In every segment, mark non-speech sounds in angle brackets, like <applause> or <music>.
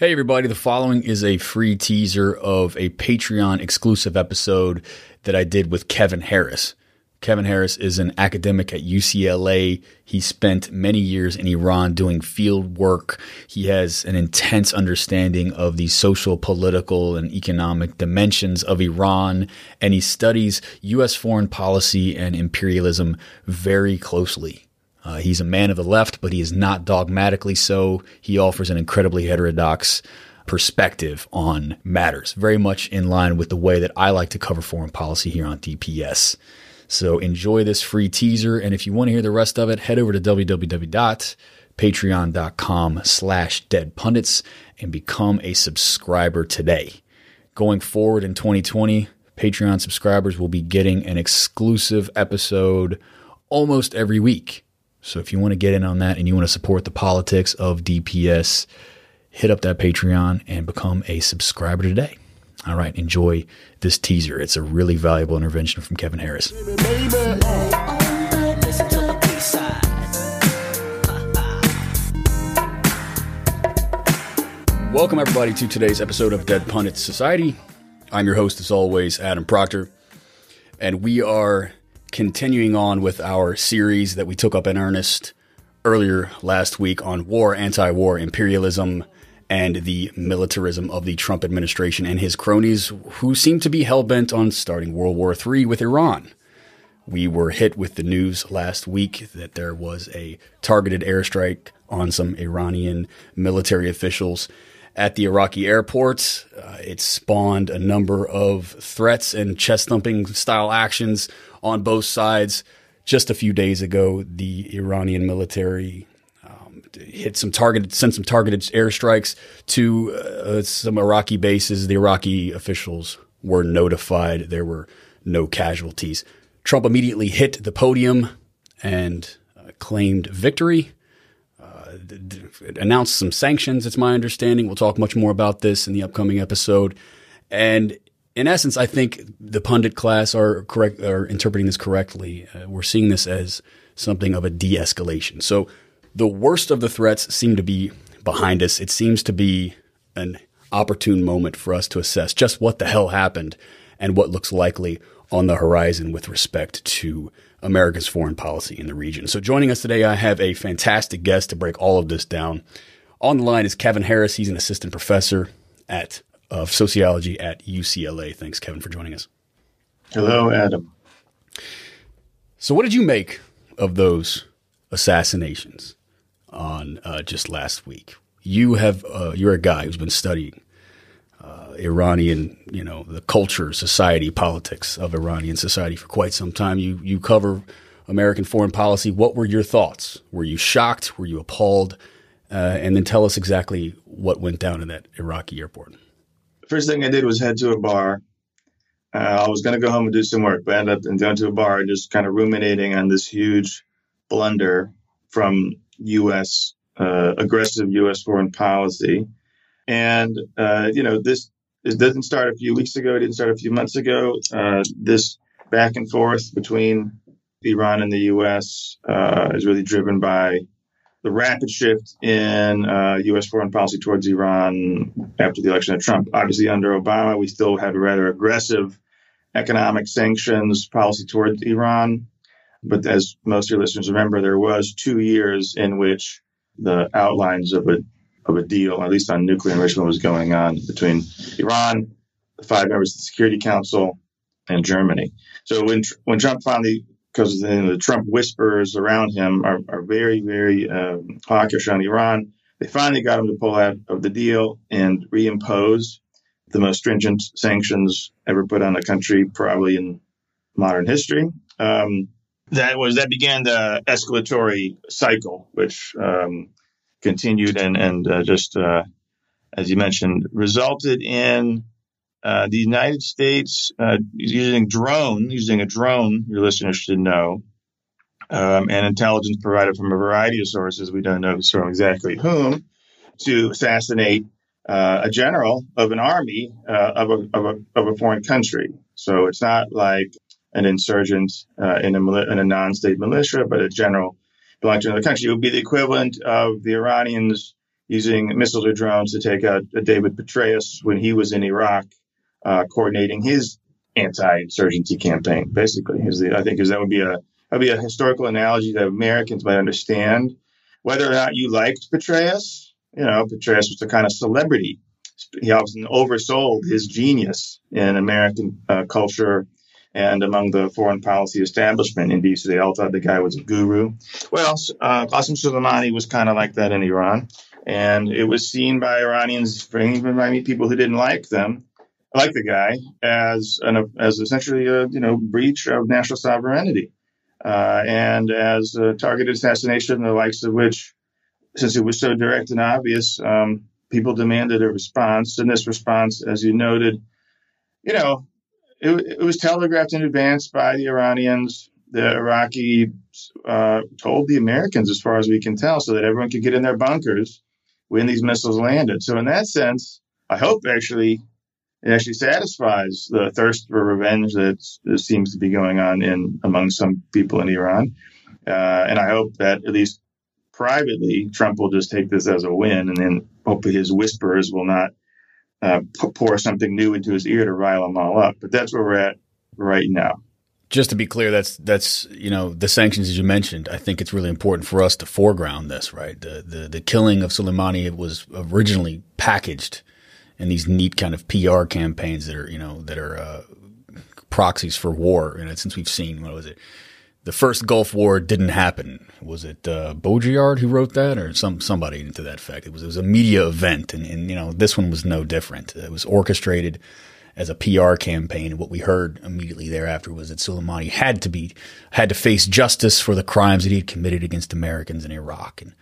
Hey, everybody. The following is a free teaser of a Patreon exclusive episode that I did with Kevin Harris. Kevin Harris is an academic at UCLA. He spent many years in Iran doing field work. He has an intense understanding of the social, political, and economic dimensions of Iran, and he studies U.S. foreign policy and imperialism very closely. Uh, he's a man of the left, but he is not dogmatically so. He offers an incredibly heterodox perspective on matters, very much in line with the way that I like to cover foreign policy here on DPS. So enjoy this free teaser, and if you want to hear the rest of it, head over to www.patreon.com slash deadpundits and become a subscriber today. Going forward in 2020, Patreon subscribers will be getting an exclusive episode almost every week. So if you want to get in on that and you want to support the politics of DPS, hit up that Patreon and become a subscriber today. All right, enjoy this teaser. It's a really valuable intervention from Kevin Harris. Welcome, everybody, to today's episode of Dead Pundits Society. I'm your host, as always, Adam Proctor, and we are continuing on with our series that we took up in earnest earlier last week on war, anti war, imperialism, and the militarism of the Trump administration and his cronies, who seem to be hell bent on starting World War III with Iran. We were hit with the news last week that there was a targeted airstrike on some Iranian military officials at the Iraqi airport. Uh, it spawned a number of threats and chest thumping style actions on both sides. Just a few days ago, the Iranian military um, hit some targeted, sent some targeted airstrikes to uh, some Iraqi bases. The Iraqi officials were notified. There were no casualties. Trump immediately hit the podium and uh, claimed victory. Uh, announced some sanctions. It's my understanding. We'll talk much more about this in the upcoming episode. And in essence, I think the pundit class are correct are interpreting this correctly. Uh, we're seeing this as something of a de-escalation. So the worst of the threats seem to be behind us. It seems to be an opportune moment for us to assess just what the hell happened and what looks likely on the horizon with respect to America's foreign policy in the region. So joining us today, I have a fantastic guest to break all of this down. On the line is Kevin Harris. He's an assistant professor at of sociology at UCLA. Thanks, Kevin, for joining us. Hello, Adam. So, what did you make of those assassinations on uh, just last week? You have uh, you're a guy who's been studying uh, Iranian, you know, the culture, society, politics of Iranian society for quite some time. You you cover American foreign policy. What were your thoughts? Were you shocked? Were you appalled? Uh, and then tell us exactly what went down in that Iraqi airport first thing I did was head to a bar. Uh, I was going to go home and do some work, but I ended up going to a bar and just kind of ruminating on this huge blunder from U.S. Uh, aggressive U.S. foreign policy. And uh, you know, this it doesn't start a few weeks ago. It didn't start a few months ago. Uh, this back and forth between Iran and the U.S. Uh, is really driven by the rapid shift in uh, U.S. foreign policy towards Iran after the election of Trump. Obviously, under Obama, we still had a rather aggressive economic sanctions policy towards Iran. But as most of your listeners remember, there was two years in which the outlines of a of a deal, at least on nuclear enrichment, was going on between Iran, the five members of the Security Council, and Germany. So when when Trump finally because the Trump whispers around him are, are very, very um, hawkish on Iran. They finally got him to pull out of the deal and reimpose the most stringent sanctions ever put on a country, probably in modern history. Um, that was that began the escalatory cycle, which um, continued and and uh, just uh, as you mentioned, resulted in uh, the United States uh, using drone, using a drone, your listeners should know, um, and intelligence provided from a variety of sources. We don't know from exactly whom to assassinate uh, a general of an army uh, of, a, of, a, of a foreign country. So it's not like an insurgent uh, in a in a non-state militia, but a general belonging to another country. It would be the equivalent of the Iranians using missiles or drones to take out David Petraeus when he was in Iraq, uh, coordinating his anti-insurgency campaign. Basically, is the, I think is that would be a that would be a historical analogy that Americans might understand. Whether or not you liked Petraeus, you know, Petraeus was a kind of celebrity. He often oversold his genius in American uh, culture and among the foreign policy establishment in DC. They all thought the guy was a guru. Well, uh, Qasem Soleimani was kind of like that in Iran. And it was seen by Iranians, even by people who didn't like them, like the guy, as an as essentially a you know breach of national sovereignty, uh, and as a targeted assassination, the likes of which since it was so direct and obvious, um, people demanded a response. And this response, as you noted, you know, it, it was telegraphed in advance by the Iranians. The Iraqi uh, told the Americans, as far as we can tell, so that everyone could get in their bunkers when these missiles landed. So in that sense, I hope actually it actually satisfies the thirst for revenge that, seems to be going on in among some people in Iran. Uh, and I hope that at least privately, Trump will just take this as a win, and then hopefully his whisperers will not uh, pour something new into his ear to rile him all up. But that's where we're at right now. Just to be clear, that's that's you know the sanctions as you mentioned. I think it's really important for us to foreground this, right? The the, the killing of Soleimani was originally packaged in these neat kind of PR campaigns that are you know that are uh, proxies for war. And since we've seen what was it the first Gulf War didn't happen. Was it uh, Baudrillard who wrote that, or some somebody to that effect? It was it was a media event, and, and you know this one was no different. It was orchestrated as a PR campaign. And what we heard immediately thereafter was that Soleimani had to be had to face justice for the crimes that he had committed against Americans in Iraq, and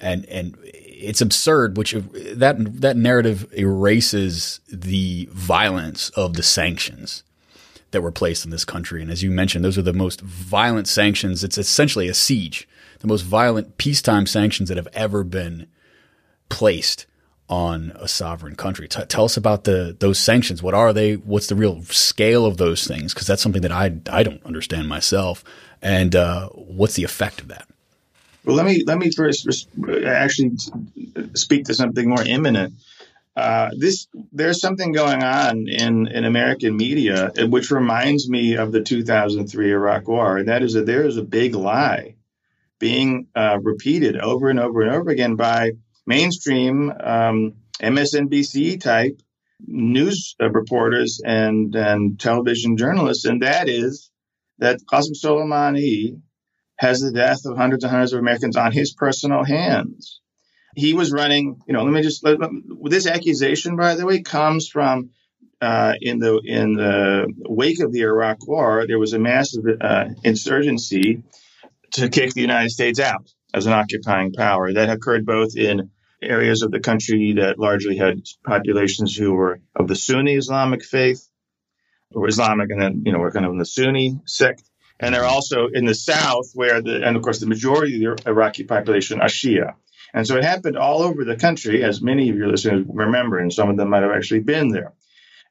and and it's absurd. Which that that narrative erases the violence of the sanctions that were placed in this country. And as you mentioned, those are the most violent sanctions. It's essentially a siege, the most violent peacetime sanctions that have ever been placed on a sovereign country. T- tell us about the those sanctions. What are they? What's the real scale of those things? Because that's something that I I don't understand myself. And uh, what's the effect of that? Well, let me let me first actually speak to something more imminent. Uh, this there's something going on in, in American media which reminds me of the 2003 Iraq War, and that is that there is a big lie being uh, repeated over and over and over again by mainstream um, MSNBC type news uh, reporters and and television journalists, and that is that Qasem Soleimani has the death of hundreds and hundreds of Americans on his personal hands he was running. You know, let me just let, this accusation, by the way, comes from uh, in the in the wake of the Iraq War. There was a massive uh, insurgency to kick the United States out as an occupying power. That occurred both in areas of the country that largely had populations who were of the Sunni Islamic faith, or Islamic, and then you know were kind of in the Sunni sect. And they're also in the south, where the and of course the majority of the Iraqi population are Shia. And so it happened all over the country, as many of your listeners remember, and some of them might have actually been there.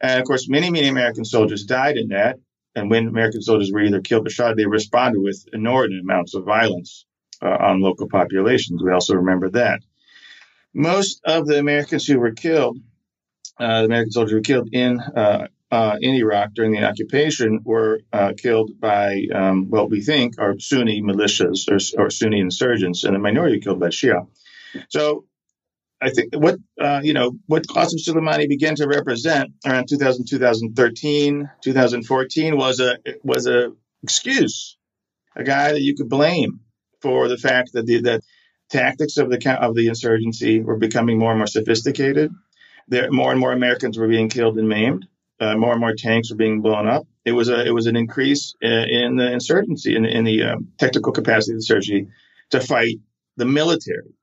And of course, many, many American soldiers died in that. And when American soldiers were either killed or shot, they responded with inordinate amounts of violence uh, on local populations. We also remember that. Most of the Americans who were killed, uh, the American soldiers who were killed in uh, uh, in Iraq during the occupation were uh, killed by um, what we think are Sunni militias or, or Sunni insurgents, and the minority killed by Shia. So I think what uh, you know what Qasem Soleimani began to represent around 2000, 2013, 2014 was a was a excuse, a guy that you could blame for the fact that the that tactics of the of the insurgency were becoming more and more sophisticated. There, more and more Americans were being killed and maimed. Uh, more and more tanks were being blown up. It was a it was an increase in, in the insurgency in, in the um, technical capacity of the insurgency to fight the military.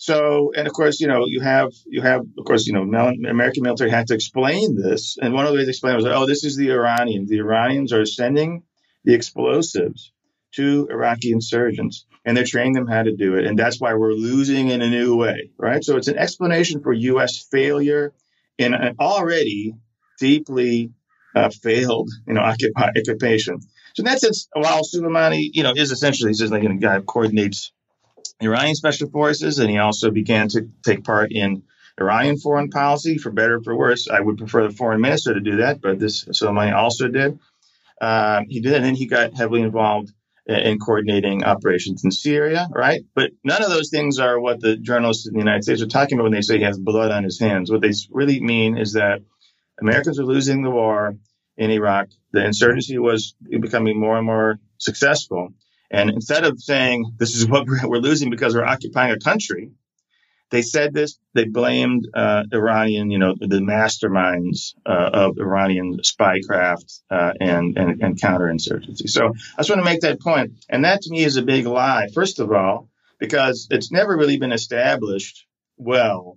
So, and of course, you know, you have, you have, of course, you know, American military had to explain this. And one of the ways to explain it was, oh, this is the Iranians. The Iranians are sending the explosives to Iraqi insurgents and they're training them how to do it. And that's why we're losing in a new way, right? So it's an explanation for U.S. failure in an already deeply uh, failed, you know, occupation. So in that sense, while Soleimani, you know, is essentially he's just like a guy who coordinates Iranian special forces, and he also began to take part in Iranian foreign policy, for better or for worse. I would prefer the foreign minister to do that, but this Soleimani also did. Um, he did, and then he got heavily involved in coordinating operations in Syria, right? But none of those things are what the journalists in the United States are talking about when they say he has blood on his hands. What they really mean is that Americans are losing the war in Iraq. The insurgency was becoming more and more successful. And instead of saying this is what we're, we're losing because we're occupying a country, they said this. They blamed uh, Iranian, you know, the masterminds uh, of Iranian spycraft uh, and, and and counterinsurgency. So I just want to make that point, and that to me is a big lie. First of all, because it's never really been established well,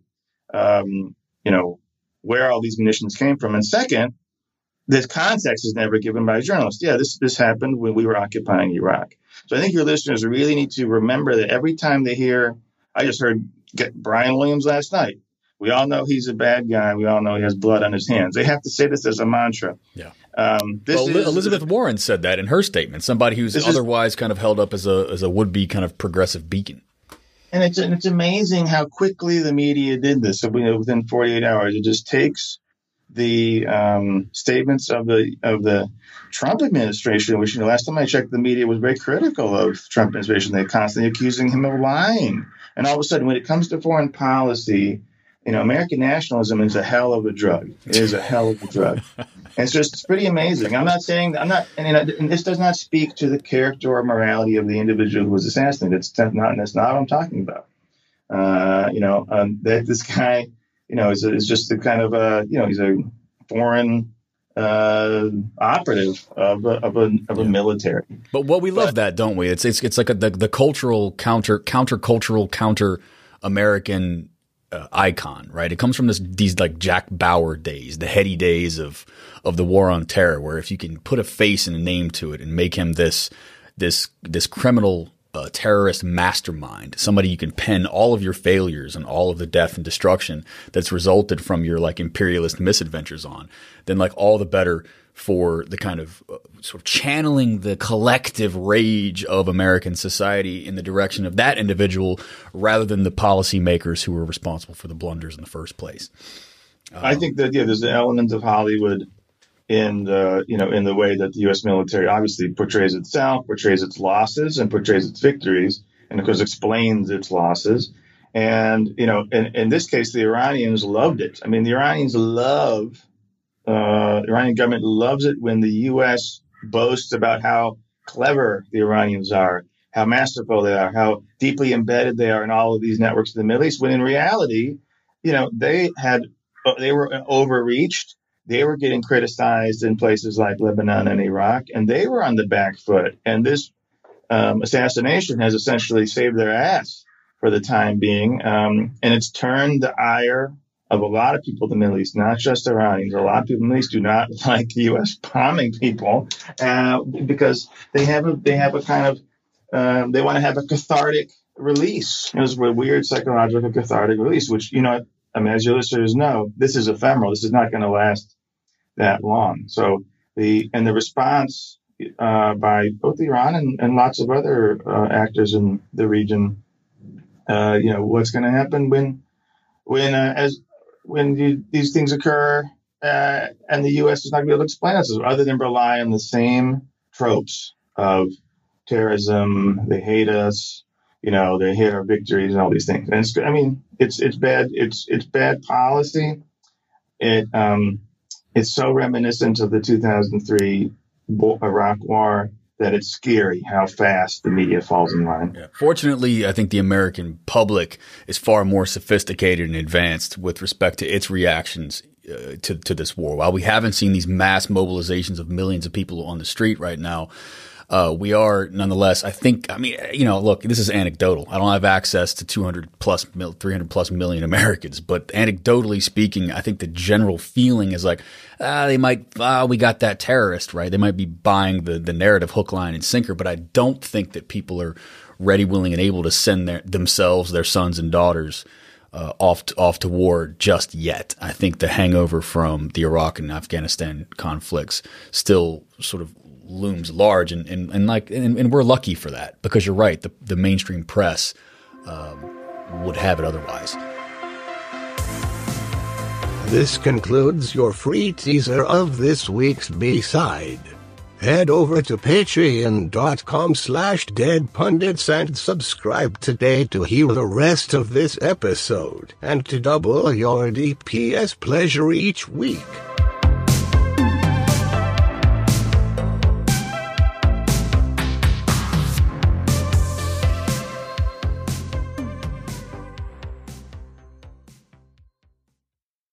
um, you know, where all these munitions came from, and second, this context is never given by journalists. Yeah, this this happened when we were occupying Iraq. So I think your listeners really need to remember that every time they hear, I just heard Brian Williams last night. We all know he's a bad guy. We all know he has blood on his hands. They have to say this as a mantra. Yeah. Um, well, is, Elizabeth Warren said that in her statement. Somebody who's otherwise is, kind of held up as a as a would be kind of progressive beacon. And it's and it's amazing how quickly the media did this. So within 48 hours, it just takes the um, statements of the of the Trump administration, which you know, last time I checked, the media was very critical of Trump administration. They're constantly accusing him of lying, and all of a sudden, when it comes to foreign policy, you know, American nationalism is a hell of a drug. It is a hell of a drug. <laughs> and it's just it's pretty amazing. I'm not saying I'm not, and, and, this does not speak to the character or morality of the individual who was assassinated. It's not. That's not what I'm talking about. Uh, you know, um, that this guy, you know, is, is just a kind of a, you know, he's a foreign uh, operative of a, of a, of a military. But what we love but, that, don't we? It's it's it's like a, the the cultural counter counter cultural counter American uh, icon, right? It comes from this these like Jack Bauer days, the heady days of of the war on terror, where if you can put a face and a name to it and make him this this this criminal a terrorist mastermind, somebody you can pin all of your failures and all of the death and destruction that's resulted from your like imperialist misadventures on, then like all the better for the kind of uh, sort of channeling the collective rage of American society in the direction of that individual rather than the policymakers who were responsible for the blunders in the first place. Um, I think that yeah, there's an element of Hollywood in the you know in the way that the U.S. military obviously portrays itself, portrays its losses, and portrays its victories, and of course explains its losses. And you know, in, in this case, the Iranians loved it. I mean, the Iranians love uh, the Iranian government loves it when the U.S. boasts about how clever the Iranians are, how masterful they are, how deeply embedded they are in all of these networks in the Middle East. When in reality, you know, they had they were overreached they were getting criticized in places like Lebanon and Iraq, and they were on the back foot. And this um, assassination has essentially saved their ass for the time being. Um, and it's turned the ire of a lot of people in the Middle East, not just Iranians. A lot of people in the Middle East do not <laughs> like the U.S. bombing people uh, because they have a they have a kind of uh, they want to have a cathartic release. It was a weird psychological cathartic release, which you know I mean, as your listeners know, this is ephemeral. This is not going to last that long. So the and the response uh, by both Iran and, and lots of other uh, actors in the region, uh, you know, what's going to happen when when uh, as when you, these things occur uh, and the U.S. is not going to be able to explain this other than rely on the same tropes of terrorism. They hate us you know, they hit our victories and all these things. And it's, I mean, it's it's bad. It's it's bad policy. It um, it's so reminiscent of the 2003 Iraq War that it's scary how fast the media falls in line. Yeah. Fortunately, I think the American public is far more sophisticated and advanced with respect to its reactions uh, to to this war. While we haven't seen these mass mobilizations of millions of people on the street right now, uh, we are nonetheless, I think, I mean, you know, look, this is anecdotal. I don't have access to 200 plus, 300 plus million Americans, but anecdotally speaking, I think the general feeling is like, ah, they might, ah, we got that terrorist, right? They might be buying the, the narrative hook, line, and sinker, but I don't think that people are ready, willing, and able to send their, themselves, their sons and daughters, uh, off to, off to war just yet. I think the hangover from the Iraq and Afghanistan conflicts still sort of looms large and, and, and like and, and, we're lucky for that because you're right the, the mainstream press um, would have it otherwise. This concludes your free teaser of this week's B-side. Head over to patreon.com slash deadpundits and subscribe today to hear the rest of this episode and to double your DPS pleasure each week.